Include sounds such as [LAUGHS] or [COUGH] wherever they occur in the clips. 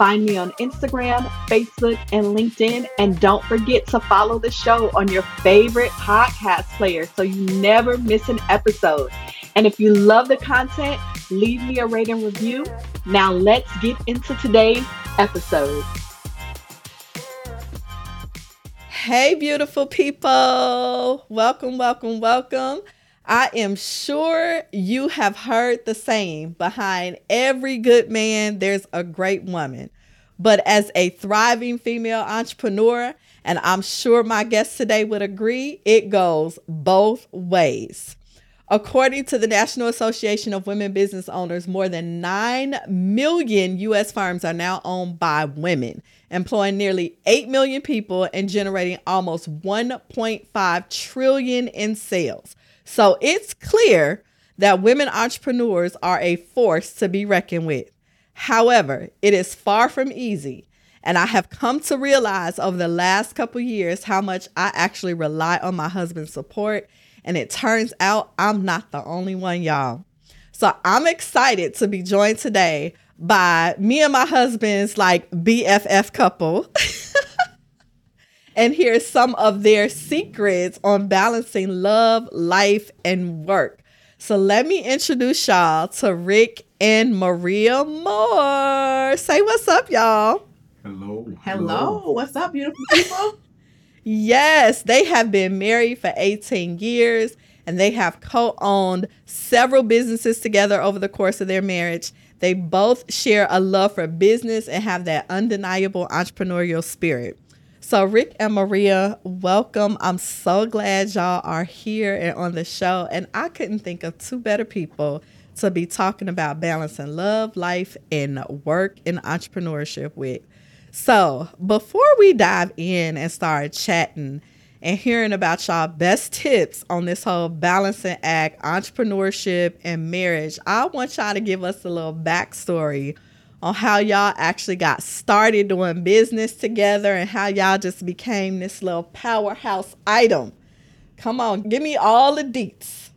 Find me on Instagram, Facebook, and LinkedIn. And don't forget to follow the show on your favorite podcast player so you never miss an episode. And if you love the content, leave me a rating review. Now let's get into today's episode. Hey, beautiful people. Welcome, welcome, welcome. I am sure you have heard the saying behind every good man, there's a great woman. But as a thriving female entrepreneur, and I'm sure my guest today would agree, it goes both ways. According to the National Association of Women Business Owners, more than 9 million U.S. firms are now owned by women, employing nearly 8 million people and generating almost 1.5 trillion in sales. So it's clear that women entrepreneurs are a force to be reckoned with. However, it is far from easy, and I have come to realize over the last couple years how much I actually rely on my husband's support, and it turns out I'm not the only one, y'all. So I'm excited to be joined today by me and my husband's like BFF couple. [LAUGHS] and here's some of their secrets on balancing love, life, and work. So let me introduce y'all to Rick and Maria Moore. Say what's up, y'all. Hello. Hello. What's up, beautiful [LAUGHS] people? yes, they have been married for 18 years and they have co owned several businesses together over the course of their marriage. They both share a love for business and have that undeniable entrepreneurial spirit. So, Rick and Maria, welcome. I'm so glad y'all are here and on the show. And I couldn't think of two better people to be talking about balancing love, life, and work and entrepreneurship with. So, before we dive in and start chatting and hearing about y'all best tips on this whole balancing act, entrepreneurship, and marriage, I want y'all to give us a little backstory on how y'all actually got started doing business together and how y'all just became this little powerhouse item. Come on, give me all the deets.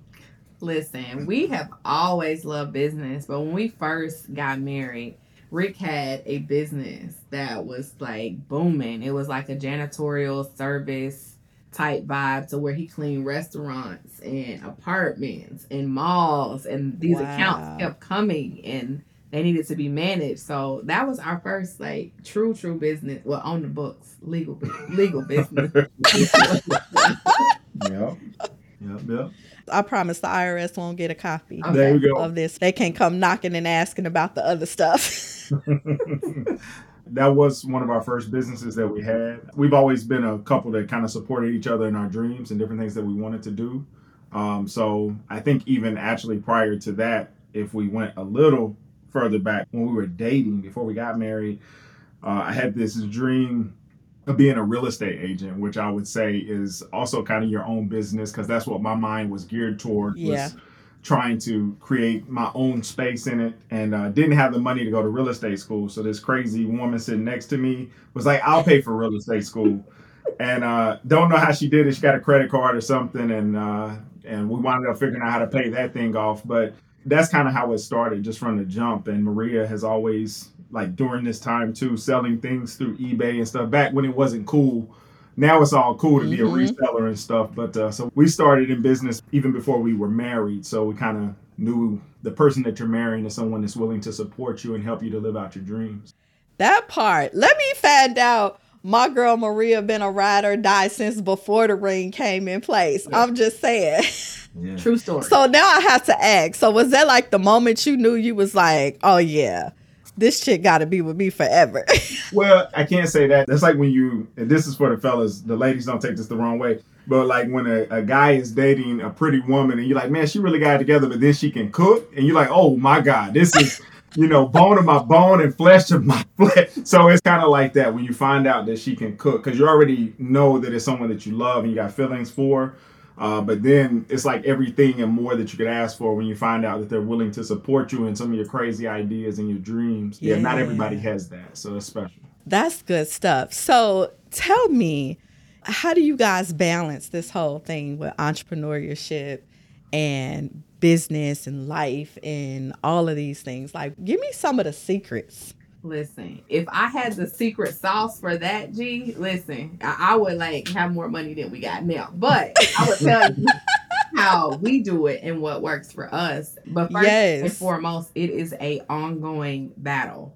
Listen, we have always loved business, but when we first got married, Rick had a business that was like booming. It was like a janitorial service type vibe to where he cleaned restaurants and apartments and malls and these wow. accounts kept coming and they needed to be managed. So that was our first like true true business. Well, on the books, legal legal [LAUGHS] business. yep. Yep. Yep. I promise the IRS won't get a copy okay. there you go. of this. They can't come knocking and asking about the other stuff. [LAUGHS] that was one of our first businesses that we had. We've always been a couple that kind of supported each other in our dreams and different things that we wanted to do. Um, so I think even actually prior to that, if we went a little further back when we were dating before we got married, uh, I had this dream of being a real estate agent, which I would say is also kind of your own business because that's what my mind was geared toward. Yeah. Was trying to create my own space in it and uh, didn't have the money to go to real estate school. So this crazy woman sitting next to me was like, I'll pay for real estate school. and uh, don't know how she did it. She got a credit card or something. And, uh, and we wound up figuring out how to pay that thing off. But that's kind of how it started just from the jump. And Maria has always, like during this time too, selling things through eBay and stuff back when it wasn't cool. Now it's all cool to be mm-hmm. a reseller and stuff. But uh, so we started in business even before we were married. So we kind of knew the person that you're marrying is someone that's willing to support you and help you to live out your dreams. That part. Let me find out my girl Maria been a ride or die since before the ring came in place. Yeah. I'm just saying. [LAUGHS] Yeah. True story. So now I have to ask. So was that like the moment you knew you was like, oh yeah, this chick got to be with me forever? [LAUGHS] well, I can't say that. That's like when you. And this is for the fellas. The ladies don't take this the wrong way. But like when a, a guy is dating a pretty woman and you're like, man, she really got it together, but then she can cook, and you're like, oh my god, this is. You know, bone of my bone and flesh of my [LAUGHS] flesh. So it's kind of like that when you find out that she can cook because you already know that it's someone that you love and you got feelings for. Uh, but then it's like everything and more that you could ask for when you find out that they're willing to support you in some of your crazy ideas and your dreams. Yeah, not everybody has that, so it's special. That's good stuff. So tell me, how do you guys balance this whole thing with entrepreneurship and business and life and all of these things? Like, give me some of the secrets. Listen, if I had the secret sauce for that, G, listen, I, I would like have more money than we got now. But I would tell you [LAUGHS] how we do it and what works for us. But first and foremost, it is a ongoing battle.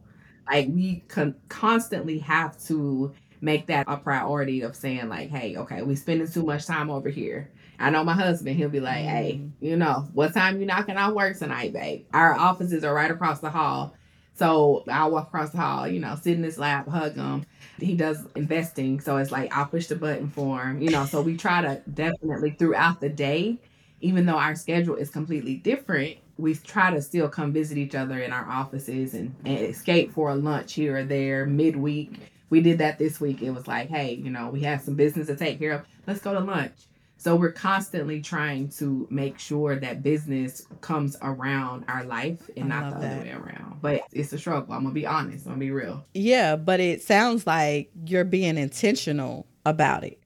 Like we con- constantly have to make that a priority of saying like, hey, okay, we spending too much time over here. I know my husband, he'll be like, hey, mm. you know, what time you knocking out work tonight, babe? Our offices are right across the hall. So I'll walk across the hall, you know, sit in his lap, hug him. He does investing. So it's like I'll push the button for him, you know. So we try to definitely throughout the day, even though our schedule is completely different, we try to still come visit each other in our offices and, and escape for a lunch here or there midweek. We did that this week. It was like, hey, you know, we have some business to take care of. Let's go to lunch. So we're constantly trying to make sure that business comes around our life and I not the love other way around. But it's a struggle. I'm gonna be honest. I'm gonna be real. Yeah, but it sounds like you're being intentional about it.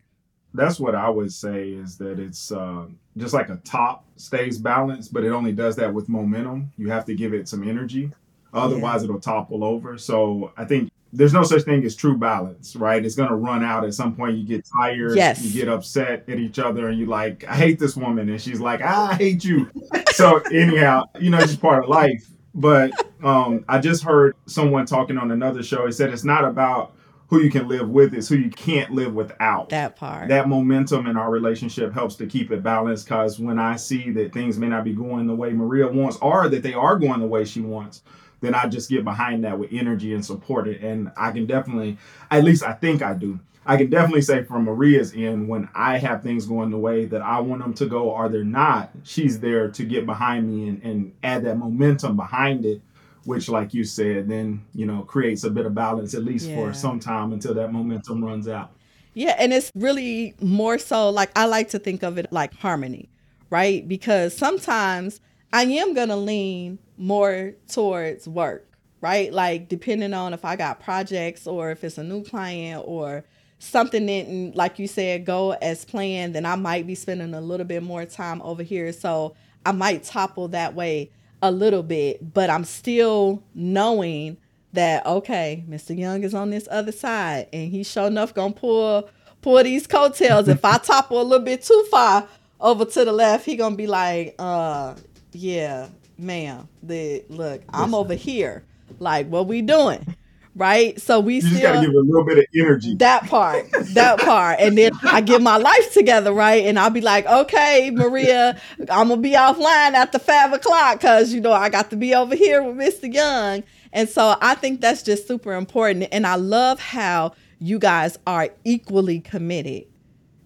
That's what I would say is that it's uh, just like a top stays balanced, but it only does that with momentum. You have to give it some energy, otherwise it'll topple over. So I think there's no such thing as true balance, right? It's gonna run out at some point. You get tired, Yes. you get upset at each other, and you're like, I hate this woman, and she's like, I hate you. [LAUGHS] so anyhow, you know, it's just part of life. But um, I just heard someone talking on another show. He said it's not about who you can live with, is who you can't live without That part. that momentum in our relationship helps to keep it balanced because when I see that things may not be going the way Maria wants or that they are going the way she wants, then I just get behind that with energy and support it. And I can definitely, at least I think I do. I can definitely say from Maria's end, when I have things going the way that I want them to go or they're not, she's there to get behind me and, and add that momentum behind it, which, like you said, then, you know, creates a bit of balance, at least Yeah. for some time until that momentum runs out. Yeah, and it's really more so like I like to think of it like harmony, right? Because sometimes I am going to lean more towards work, right? Like depending on if I got projects or if it's a new client or something didn't mm, like you said go as planned, then I might be spending a little bit more time over here. So I might topple that way a little bit, but I'm still knowing that okay, Mr. Young is on this other side, and he sure enough gonna pull pull these coattails. if I topple a little bit too far over to the left, he gonna be like, uh, yeah, ma'am. The look, I'm Listen. over here. Like, what we doing? Right? So we You still gotta give it a little bit of energy. that part, that part. And then I get my life together, right? And I'll be like, okay, Maria, I'm gonna be offline after five o'clock because you know I got to be over here with Mr. Young. And so I think that's just super important. And I love how you guys are equally committed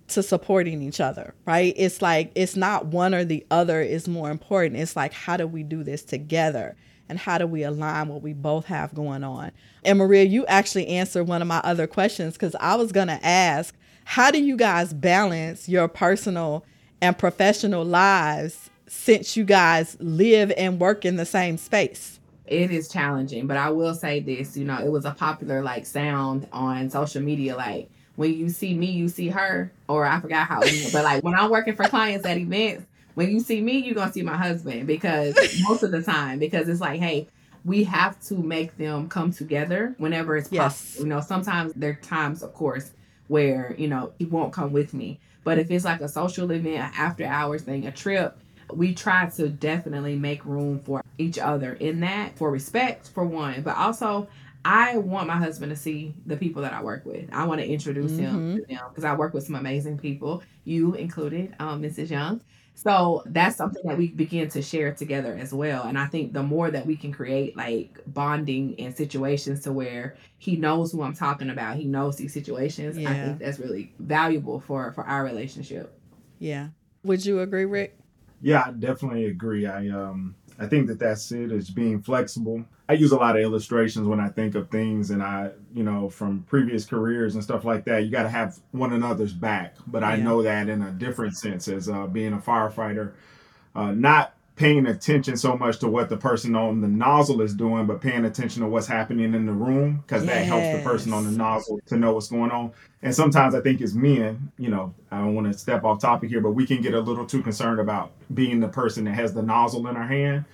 to supporting each other, right? It's like it's not one or the other is more important. It's like how do we do this together? And how do we align what we both have going on? And Maria, you actually answered one of my other questions because I was going to ask, how do you guys balance your personal and professional lives since you guys live and work in the same space? It is challenging, but I will say this, you know, it was a popular like sound on social media like when you see me, you see her, or I forgot how, but like when I'm working for clients at events, when you see me, you're gonna see my husband because [LAUGHS] most of the time, because it's like, hey, we have to make them come together whenever it's Yes. possible. You know, sometimes there are times, of course, where you know he won't come with me, but if it's like a social event, an after hours thing, a trip, we try to definitely make room for each other in that for respect for one. But also i want my husband to see the people that i work with. I want to introduce him to them because i work with some amazing people you included um, mrs young so that's something that we begin to share together as well and i think the more that we can create like bonding and situations to where he knows who i'm talking about he knows these situations i think that's really valuable for for our relationship Yeah. Would you agree, Rick? Yeah, I definitely agree. I um I think that that's it is being flexible. I use a lot of illustrations when I think of things, and I, you know, from previous careers and stuff like that. You got to have one another's back, but I Yeah. know that in a different sense as uh, being a firefighter, uh, not paying attention so much to what the person on the nozzle is doing, but paying attention to what's happening in the room because that helps the person on the nozzle to know what's going on. And sometimes I think as men, you know, I don't want to step off topic here, but we can get a little too concerned about being the person that has the nozzle in our hand.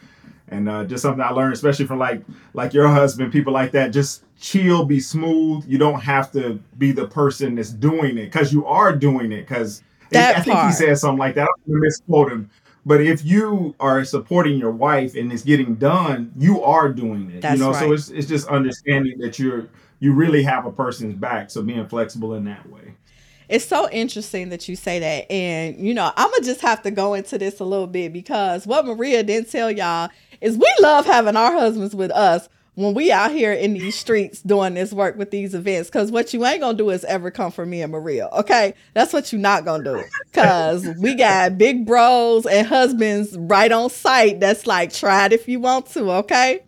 And uh, just something I learned, especially from like like your husband, people like that. Just chill, be smooth. You don't have to be the person that's doing it because you are doing it. Because I think he said something like that. I don't want to misquote him. But if you are supporting your wife and it's getting done, you are doing it. That's you know, so it's it's just understanding that you're you really have a person's back. So being flexible in that way. It's so interesting that you say that. And, you know, I'm going to just have to go into this a little bit because what Maria didn't tell y'all is we love having our husbands with us when we out here in these streets doing this work with these events. Because what you ain't to do is ever come for me and Maria. Okay. That's what you're not to do. Because we got big bros and husbands right on site that's like, try it if you want to. Okay.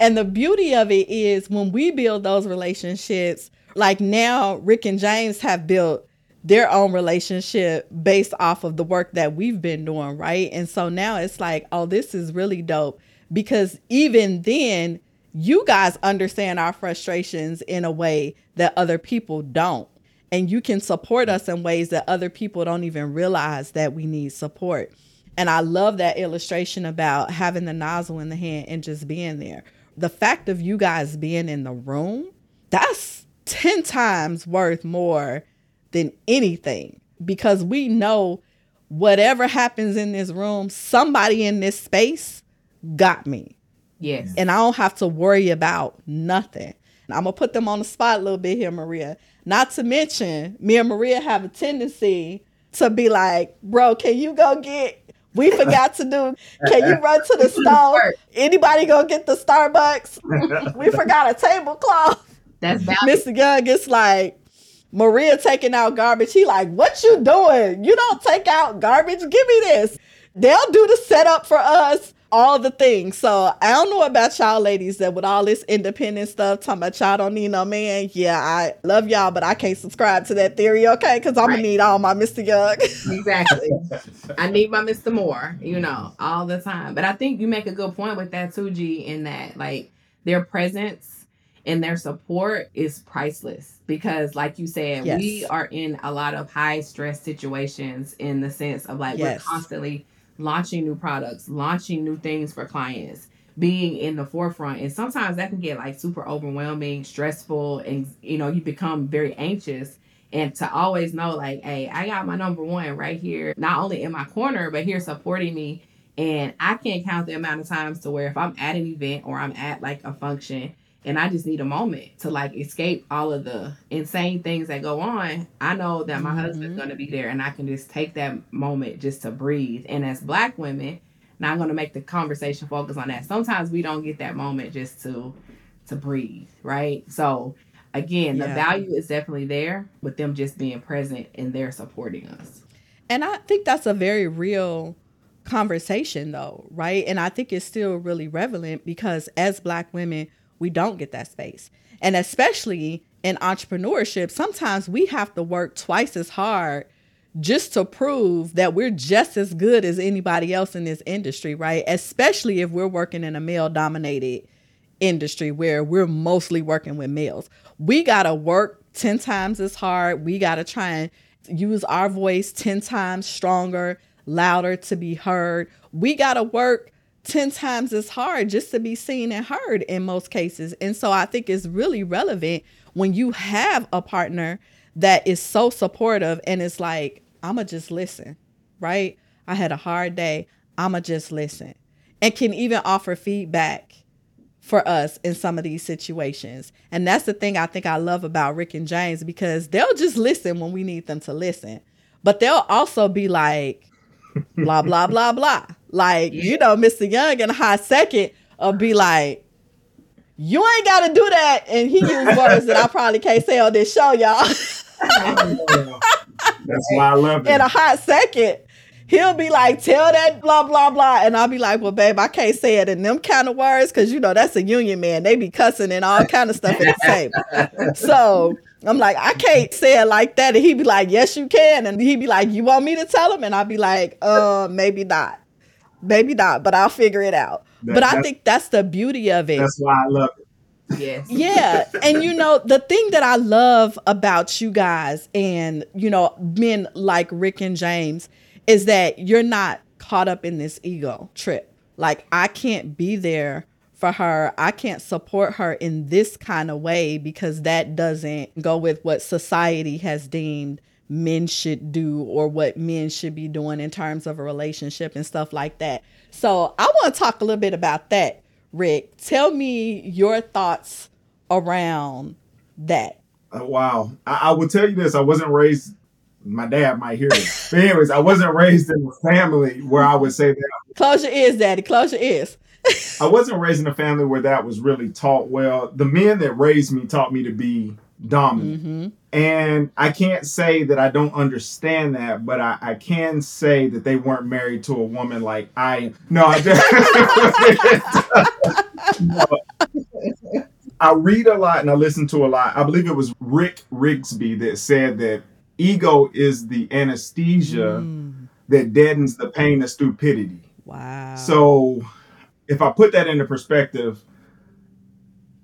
And the beauty of it is when we build those relationships, like now Rick and James have built their own relationship based off of the work that we've been doing, right? And so now it's like, oh, this is really dope because even then, you guys understand our frustrations in a way that other people don't. And you can support us in ways that other people don't even realize that we need support. And I love that illustration about having the nozzle in the hand and just being there. The fact of you guys being in the room, that's 10 times worth more than anything because we know whatever happens in this room, somebody in this space got me. Yes. And I don't have to worry about nothing. I'm going to put them on the spot a little bit here, Maria. Not to mention, me and Maria have a tendency to be like, bro, can you go get we forgot to do. [LAUGHS] Can you run to the store? Anybody go get the Starbucks? [LAUGHS] We forgot a tablecloth. That's valid. Mr. Young gets like Maria taking out garbage. He like, what you doing? You don't take out garbage. Give me this. They'll do the setup for us, all the things. So I don't know about y'all ladies that with all this independent stuff, talking about y'all don't need no man. Yeah, I love y'all, but I can't subscribe to that theory, okay? Because I'm Right. gonna need all my Mr. Young. exactly. I need my Mr. Moore, you know, all the time. But I think you make a good point with that too, G, in that like their presence and their support is priceless because like you said, Yes. we are in a lot of high stress situations in the sense of like Yes. we're constantly launching new products, launching new things for clients, being in the forefront. And sometimes that can get like super overwhelming, stressful, and you know, you become very anxious and to always know like hey i got my number one right here not only in my corner but here supporting me and i can't count the amount of times to where if i'm at an event or i'm at like a function and i just need a moment to like escape all of the insane things that go on. I know that my Mhm. husband's going to be there and i can just take that moment just to breathe. And as black women now i'm going to make the conversation focus on that. Sometimes we don't get that moment just to to breathe right? So again the value is definitely there with them just being present and they're supporting us. And I think that's a very real conversation, though, right? And I think it's still really relevant because as Black women, we don't get that space. And especially in entrepreneurship, sometimes we have to work twice as hard just to prove that we're just as good as anybody else in this industry, right? Especially if we're working in a male dominated industry where we're mostly working with males. We got to work 10 times as hard. We got to try and use our voice 10 times stronger, louder to be heard. We got to work 10 times as hard just to be seen and heard in most cases. And so I think it's really relevant when you have a partner that is so supportive and it's like, I'm going to just listen, right? I had a hard day. I'm going to just listen and can even offer feedback for us in some of these situations. And that's the thing I think I love about Rick and James because they'll just listen when we need them to listen. But they'll also be like, blah, blah, blah, blah. Like, you know, Mr. Young in a high second will be like, you ain't got to do that. And he used [LAUGHS] words that I probably can't say on this show, y'all. [LAUGHS] That's why I love it. in a hot second, he'll be like, tell that blah blah blah, and I'll be like, well, babe, I can't say it in them kind of words because you know that's a union man. They be cussing and all kind of stuff at the table. [LAUGHS] So I'm like, I can't say it like that, and he'd be like, yes, you can, and he'd be like, you want me to tell him, and I'll be like, uh, maybe not, maybe not, but I'll figure it out. That- but I think that's the beauty of it. That's why I love it. Yes. Yeah. And you know, the thing that I love about you guys and, you know, men like Rick and James is that you're not caught up in this ego trip. Like, I can't be there for her. I can't support her in this kind of way because that doesn't go with what society has deemed men should do or what men should be doing in terms of a relationship and stuff like that. So, I want to talk a little bit about that. Rick, tell me your thoughts around that. Uh, wow. I, I will tell you this. I wasn't raised, my dad might hear this. But anyways, I wasn't raised in a family where I would say that. Close your ears, Daddy. Close your ears. I wasn't raised in a family where that was really taught well. The men that raised me taught me to be dominant. Mm-hmm. And I can't say that I don't understand that, but I, I can say that they weren't married to a woman like I. No, I [LAUGHS] I read a lot and I listen to a lot. I believe it was Rick Rigsby that said that ego is the anesthesia Mm. that deadens the pain of stupidity. Wow. So, if I put that into perspective,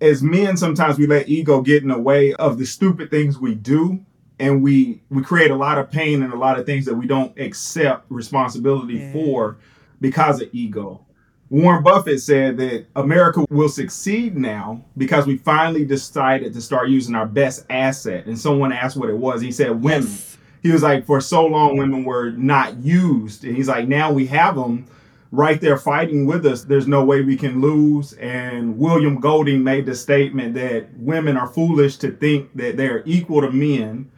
as men, sometimes we let ego get in the way of the stupid things we do, and we we create a lot of pain and a lot of things that we don't accept responsibility Yeah. for because of ego. Warren Buffett said that America will succeed now because we finally decided to start using our best asset. And someone asked what it was. He said women Yes. he was like, for so long, women were not used. And he's like, now we have them right there fighting with us. There's no way we can lose. And William Golding made the statement that women are foolish to think that they're equal to men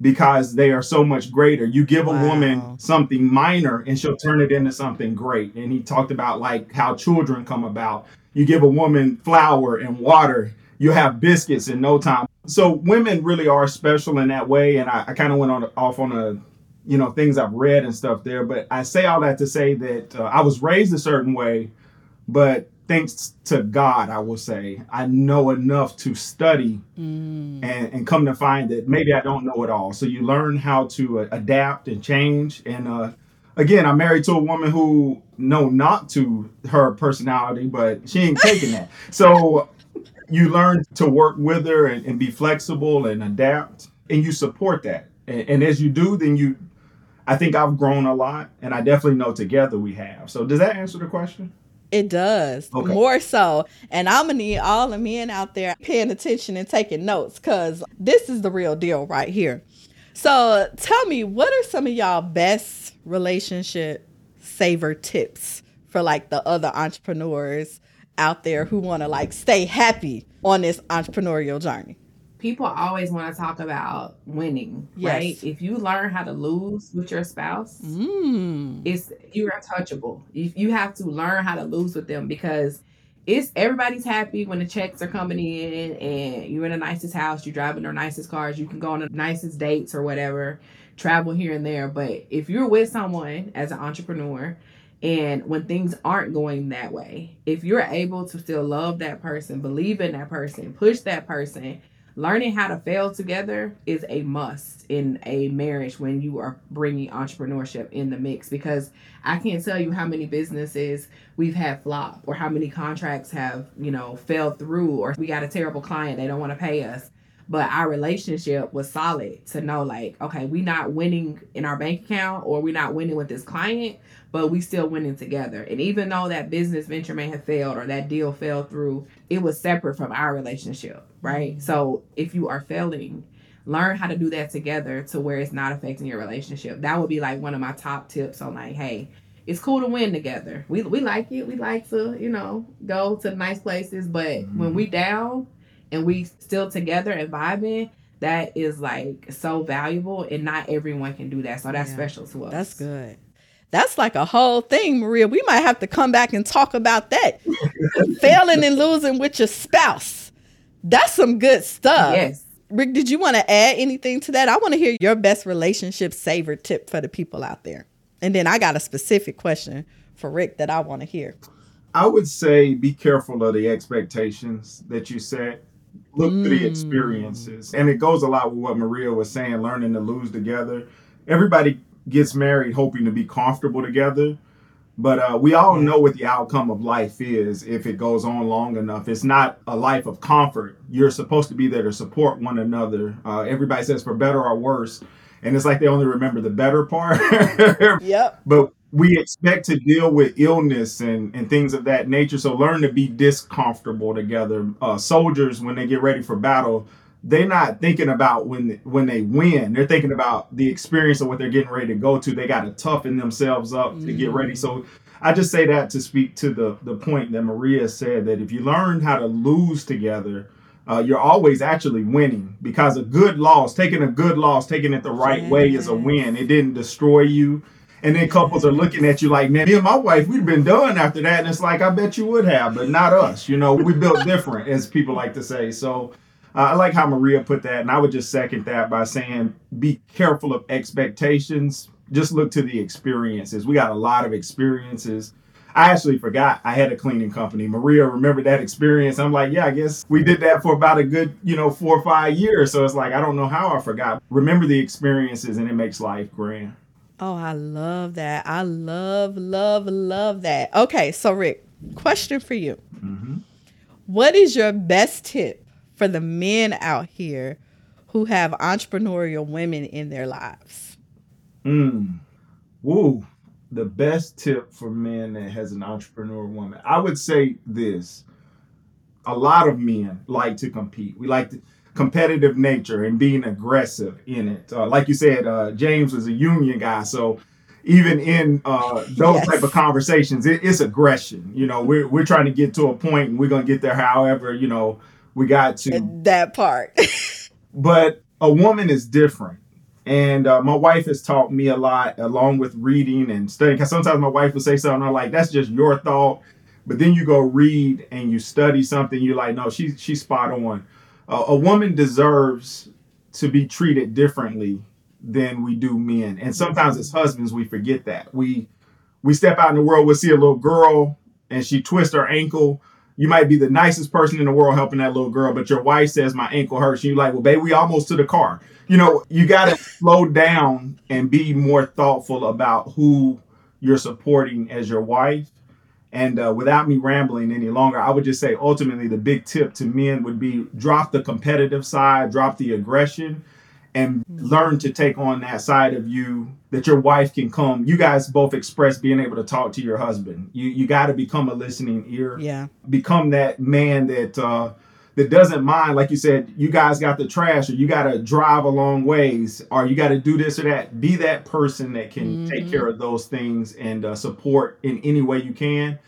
because they are so much greater. You give a Wow. woman something minor and she'll turn it into something great. And he talked about like how children come about. You give a woman flour and water, you have biscuits in no time. So women really are special in that way. And I, I kind of went on off on a you know things I've read and stuff there. But I say all that to say that uh, I was raised a certain way, but thanks to God, I will say I know enough to study Mm. and, and come to find that maybe I don't know it all. So you learn how to uh, adapt and change. And uh, again, I'm married to a woman who know not to her personality, but she ain't taking that. [LAUGHS] So you learn to work with her and, and be flexible and adapt, and you support that. And, and as you do, then you, I think I've grown a lot, and I definitely know together we have. So does that answer the question? It does. Okay. More so. And I'm going to need all the men out there paying attention and taking notes because this is the real deal right here. So tell me, what are some of y'all best relationship saver tips for like the other entrepreneurs out there who want to like stay happy on this entrepreneurial journey? People always want to talk about winning, Yes. right? If you learn how to lose with your spouse, Mm. it's you're untouchable. You, you have to learn how to lose with them because it's everybody's happy when the checks are coming in and you're in the nicest house, you're driving the nicest cars, you can go on the nicest dates or whatever, travel here and there. But if you're with someone as an entrepreneur and when things aren't going that way, if you're able to still love that person, believe in that person, push that person, learning how to fail together is a must in a marriage when you are bringing entrepreneurship in the mix because I can't tell you how many businesses we've had flop or how many contracts have, you know, fell through or we got a terrible client, they don't want to pay us. But our relationship was solid to know like, okay, we not winning in our bank account or we not winning with this client, but we still winning together. And even though that business venture may have failed or that deal fell through, it was separate from our relationship, right? Mm-hmm. So if you are failing, learn how to do that together to where it's not affecting your relationship. That would be like one of my top tips on like, hey, it's cool to win together. We we like it. We like to, you know, go to nice places, but when mm-hmm. we down and we still together and vibing, that is like so valuable and not everyone can do that. So that's Yeah. special to us. That's good. That's like a whole thing, Maria. We might have to come back and talk about that. [LAUGHS] Failing and losing with your spouse. That's some good stuff. Yes. Rick, did you want to add anything to that? I want to hear your best relationship saver tip for the people out there. And then I got a specific question for Rick that I want to hear. I would say be careful of the expectations that you set. Look mm. the experiences. And it goes a lot with what Maria was saying, learning to lose together. Everybody gets married hoping to be comfortable together. But uh, we all know what the outcome of life is if it goes on long enough. It's not a life of comfort. You're supposed to be there to support one another. Uh, everybody says for better or worse. And it's like they only remember the better part. [LAUGHS] yep. But we expect to deal with illness and, and things of that nature. So learn to be discomfortable together. Uh, soldiers, when they get ready for battle, they're not thinking about when when they win. They're thinking about the experience of what they're getting ready to go to. They got to toughen themselves up mm-hmm. to get ready. Mm. So I just say that to speak to the the point that Maria said that if you learn how to lose together, uh, you're always actually winning because a good loss, taking a good loss, taking it the right yes. way is a win. It didn't destroy you. And then couples are looking at you like, man, me and my wife, we'd been done after that. And it's like, I bet you would have, but not us. You know, we built different, as people like to say. So uh, I like how Maria put that, and I would just second that by saying be careful of expectations. Just look to the experiences. We got a lot of experiences. I actually forgot I had a cleaning company. Maria remembered that experience. I'm like, yeah, I guess we did that for about a good, you know, four or five years. So it's like, I don't know how I forgot. Remember the experiences, and it makes life grand. Oh, I love that. I love, love, love that. Okay, so Rick, question for you. Mm-hmm. What is your best tip for the men out here who have entrepreneurial women in their lives? Mm. Woo. The best tip for men that has an entrepreneur woman. I would say this. A lot of men like to compete. We like to competitive nature and being aggressive in it. Uh, like you said, uh, James was a union guy, so even in uh, those yes. type of conversations, it, it's aggression. You know, we're we're trying to get to a point, and we're gonna get there. However, you know, we got to that part. [LAUGHS] but a woman is different. And uh, my wife has taught me a lot along with reading and studying. Because sometimes my wife will say something, I'm like, that's just your thought. But then you go read and you study something, you're like, no, she's she's spot on. Uh, a woman deserves to be treated differently than we do men. And sometimes as husbands, we forget that. We we step out in the world, we'll see a little girl and she twists her ankle you might be the nicest person in the world helping that little girl, but your wife says my ankle hurts. And you're like, well, babe, we almost to the car. You know, you got to [LAUGHS] slow down and be more thoughtful about who you're supporting as your wife. And uh, without me rambling any longer, I would just say ultimately the big tip to men would be drop the competitive side, drop the aggression, and learn to take on that side of you that your wife can come. You guys both express being able to talk to your husband. You you got to become a listening ear. Yeah. Become that man that uh that doesn't mind like you said you guys got the trash or you got to drive a long ways or you got to do this or that be that person that can mm-hmm. take care of those things and uh, support in any way you can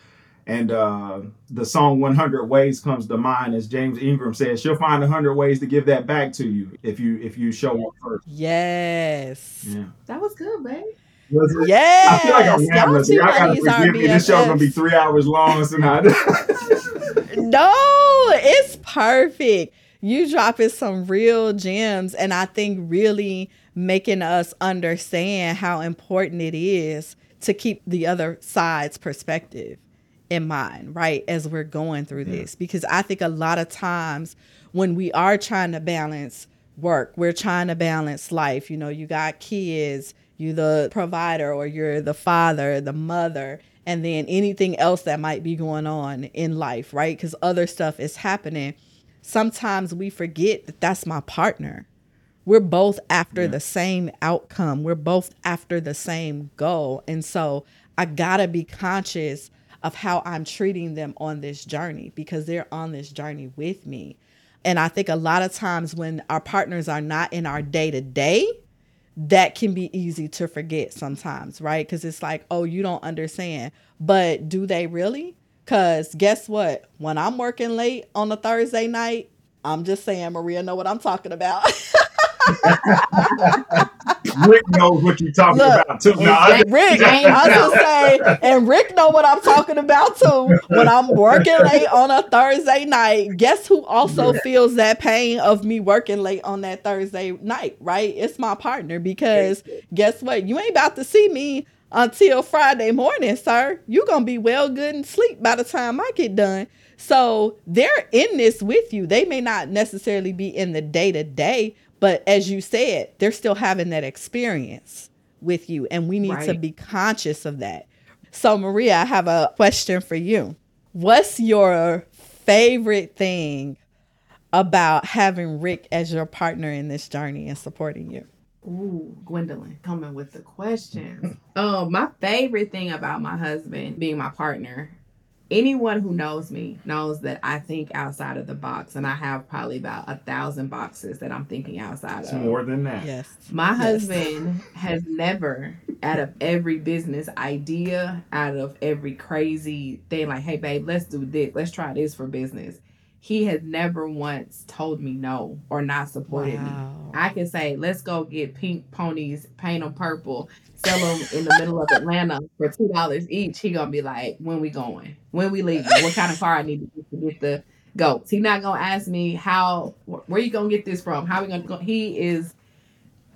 and uh, the song 100 Ways comes to mind as James Ingram says, she'll find 100 ways to give that back to you if you if you show up first. Yes. Yeah. That was good, babe. Yes. I feel like I'm rambling. Y'all gotta forgive me. This show's gonna be three hours long, now. [LAUGHS] no, it's perfect. You dropping some real gems, and I think really making us understand how important it is to keep the other side's perspective in mind, right, as we're going through this. Because I think a lot of times when we are trying to balance work, we're trying to balance life. You know, you got kids, you the provider, or you're the father, the mother, and then anything else that might be going on in life, right? Because other stuff is happening. Sometimes we forget that that's my partner. We're both after yeah. the same outcome. We're both after the same goal. And so I gotta be conscious of how I'm treating them on this journey because they're on this journey with me. And I think a lot of times when our partners are not in our day to day, that can be easy to forget sometimes, right? Because it's like, oh, you don't understand. But do they really? Because guess what? When I'm working late on a Thursday night, I'm just saying, Maria, know what I'm talking about. [LAUGHS] Rick knows what you're talking Look, about too. No, Rick, I was gonna say, and Rick know what I'm talking about too. When I'm working late on a Thursday night, guess who also yeah. feels that pain of me working late on that Thursday night? Right? It's my partner because guess what? You ain't about to see me until Friday morning, sir. You're going to be well good and sleep by the time I get done. So they're in this with you. They may not necessarily be in the day to day, but as you said, they're still having that experience with you. And we need right. to be conscious of that. So, Maria, I have a question for you. What's your favorite thing about having Rick as your partner in this journey and supporting you? Ooh, Gwendolyn coming with the questions. um, my favorite thing about my husband being my partner anyone who knows me knows that I think outside of the box, and I have probably about a thousand boxes that I'm thinking outside it's of. More than that. Yes. My yes. husband has never, out of every business idea, out of every crazy thing, like, hey, babe, let's do this, let's try this for business. He has never once told me no or not supported wow. me. I can say, let's go get pink ponies, paint them purple, sell them in the middle of Atlanta for two dollars each, he gonna be like, "When we going? When we leaving? What kind of car I need to get to get the goats?" He not gonna ask me how, where you gonna get this from? How we gonna go? He is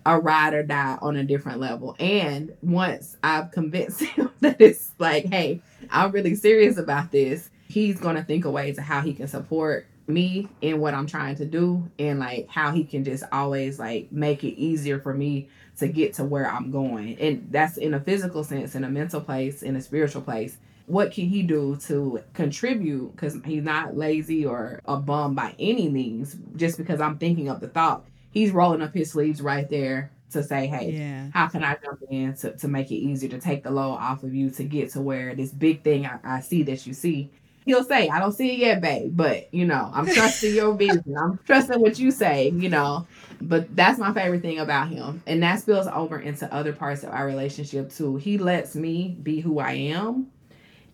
a ride or die on a different level. And once I've convinced [LAUGHS] him that it's like, hey, I'm really serious about this, he's gonna think of ways of how he can support me in what I'm trying to do and like how he can just always like make it easier for me to get to where I'm going. And that's in a physical sense, in a mental place, in a spiritual place. What can he do to contribute? Because he's not lazy or a bum by any means, just because I'm thinking of the thought. He's rolling up his sleeves right there to say, hey, yeah. how can I jump in to, to make it easier to take the load off of you to get to where this big thing I, I see that you see he'll say, I don't see it yet, babe, but you know, I'm trusting your vision. I'm trusting what you say, you know. But that's my favorite thing about him. And that spills over into other parts of our relationship too. He lets me be who I am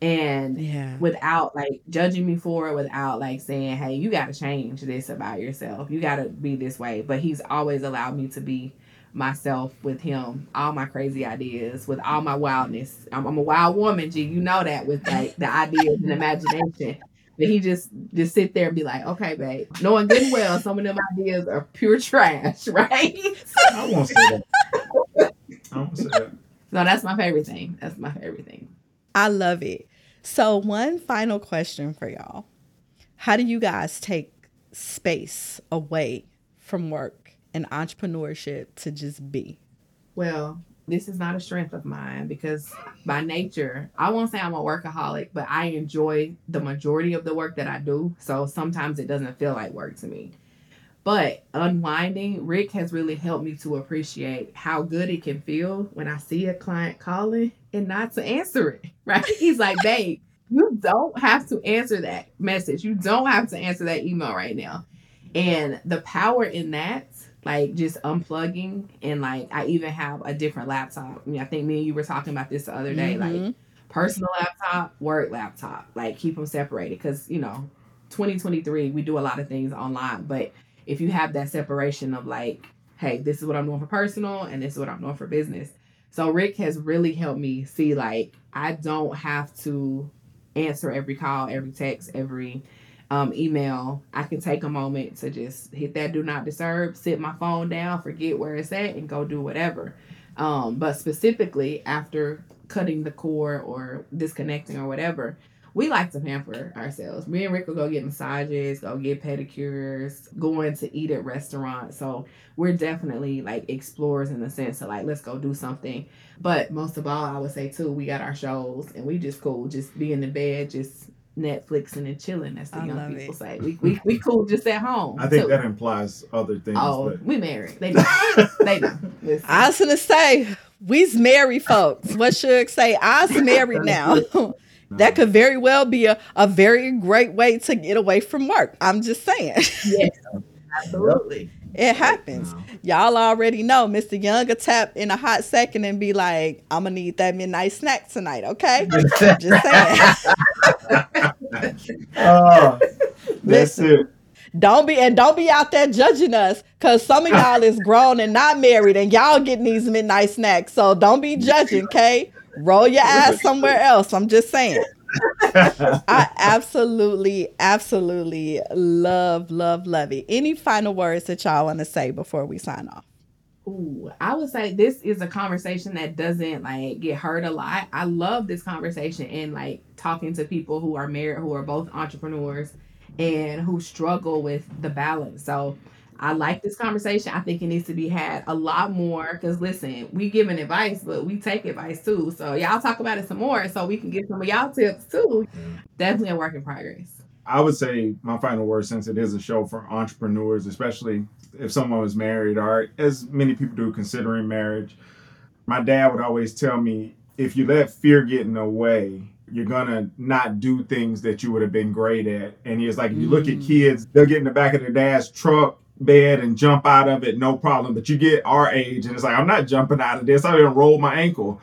and yeah. without like judging me for it, without like saying, Hey, you gotta change this about yourself. You gotta be this way. But he's always allowed me to be myself with him, all my crazy ideas, with all my wildness. I'm, I'm a wild woman, G. You know that with like the ideas and imagination. But he just just sit there and be like, okay, babe, knowing good and well, some of them ideas are pure trash, [LAUGHS] right? I won't say that. I won't say that. So that's my favorite thing. That's my favorite thing. I love it. So one final question for y'all: How do you guys take space away from work? And entrepreneurship to just be? Well, this is not a strength of mine because by nature, I won't say I'm a workaholic, but I enjoy the majority of the work that I do. So sometimes it doesn't feel like work to me. But unwinding, Rick has really helped me to appreciate how good it can feel when I see a client calling and not to answer it. [LAUGHS] Right? He's like, babe, you don't have to answer that message. You don't have to answer that email right now. And the power in that like just unplugging and like I even have a different laptop. I mean, I think me and you were talking about this the other day, mm-hmm. like personal laptop, work laptop, like keep them separated because you know, 2023 we do a lot of things online, but if you have that separation of like, hey, this is what I'm doing for personal and this is what I'm doing for business. So Rick has really helped me see like I don't have to answer every call, every text, every um, email, I can take a moment to just hit that do not disturb, sit my phone down, forget where it's at, and go do whatever. Um, but specifically after cutting the cord or disconnecting or whatever, we like to pamper ourselves. Me and Rick will go get massages, go get pedicures, going to eat at restaurants. So we're definitely like explorers in the sense of like, let's go do something. But most of all, I would say too, we got our shows and we just cool, just be in the bed, just Netflixing and chilling, as the I young people it. say. We, we we [LAUGHS] cool just at home. I think too. that implies other things. Oh, but... we married. They [LAUGHS] know. they know. Listen. I was gonna say we's married folks. What should I say? I's married now. [LAUGHS] that could very well be a, a very great way to get away from work. I'm just saying. Yes, absolutely. It happens. Y'all already know Mr. Younger tap in a hot second and be like, I'm gonna need that midnight snack tonight, okay? [LAUGHS] Just saying. [LAUGHS] oh, that's Listen, it. Don't be and don't be out there judging us because some of y'all is [LAUGHS] grown and not married and y'all getting these midnight snacks. So don't be judging, okay? Roll your ass somewhere else. I'm just saying. I absolutely, absolutely love, love, love it. Any final words that y'all want to say before we sign off? Ooh, I would say this is a conversation that doesn't like get heard a lot. I love this conversation and like talking to people who are married, who are both entrepreneurs and who struggle with the balance. So I like this conversation. I think it needs to be had a lot more because listen, we giving advice, but we take advice too. So y'all talk about it some more so we can get some of y'all tips too. Definitely a work in progress. I would say my final word, since it is a show for entrepreneurs, especially if someone was married or as many people do considering marriage. My dad would always tell me if you let fear get in the way, you're gonna not do things that you would have been great at. And he was like, if you look at Mm. kids, they'll get in the back of their dad's truck bed and jump out of it, no problem. But you get our age, and it's like, I'm not jumping out of this. I didn't roll my ankle.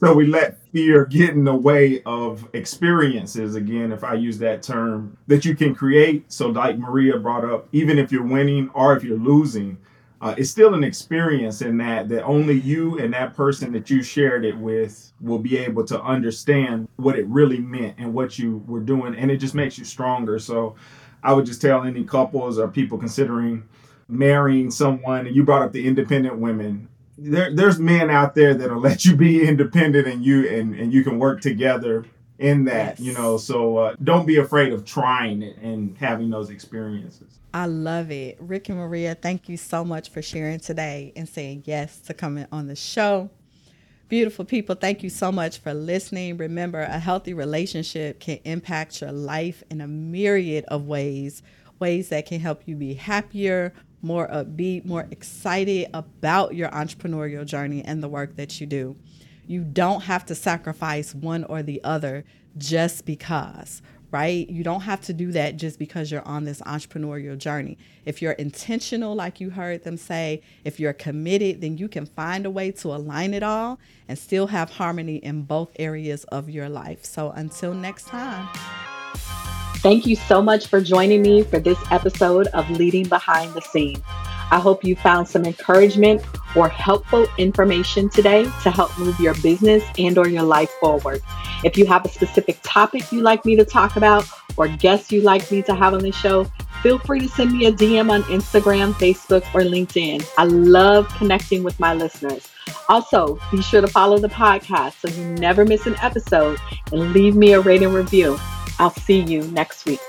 So we let fear get in the way of experiences, again, if I use that term, that you can create. So, like Maria brought up, even if you're winning or if you're losing, uh, it's still an experience in that that only you and that person that you shared it with will be able to understand what it really meant and what you were doing, and it just makes you stronger. So, I would just tell any couples or people considering marrying someone, and you brought up the independent women there there's men out there that'll let you be independent and you and and you can work together in that Yes. you know so uh, don't be afraid of trying it and having those experiences I love it. Rick and Maria, thank you so much for sharing today and saying yes to coming on the show. Beautiful people, thank you so much for listening. Remember, a healthy relationship can impact your life in a myriad of ways, ways that can help you be happier, more upbeat, more excited about your entrepreneurial journey and the work that you do. You don't have to sacrifice one or the other just because, right? You don't have to do that just because you're on this entrepreneurial journey. If you're intentional, like you heard them say, if you're committed, then you can find a way to align it all and still have harmony in both areas of your life. So until next time. Thank you so much for joining me for this episode of Leading Behind the Scene. I hope you found some encouragement or helpful information today to help move your business and or your life forward. If you have a specific topic you'd like me to talk about or guests you'd like me to have on the show, feel free to send me a DM on Instagram, Facebook, or LinkedIn. I love connecting with my listeners. Also, be sure to follow the podcast so you never miss an episode and leave me a rating review. I'll see you next week.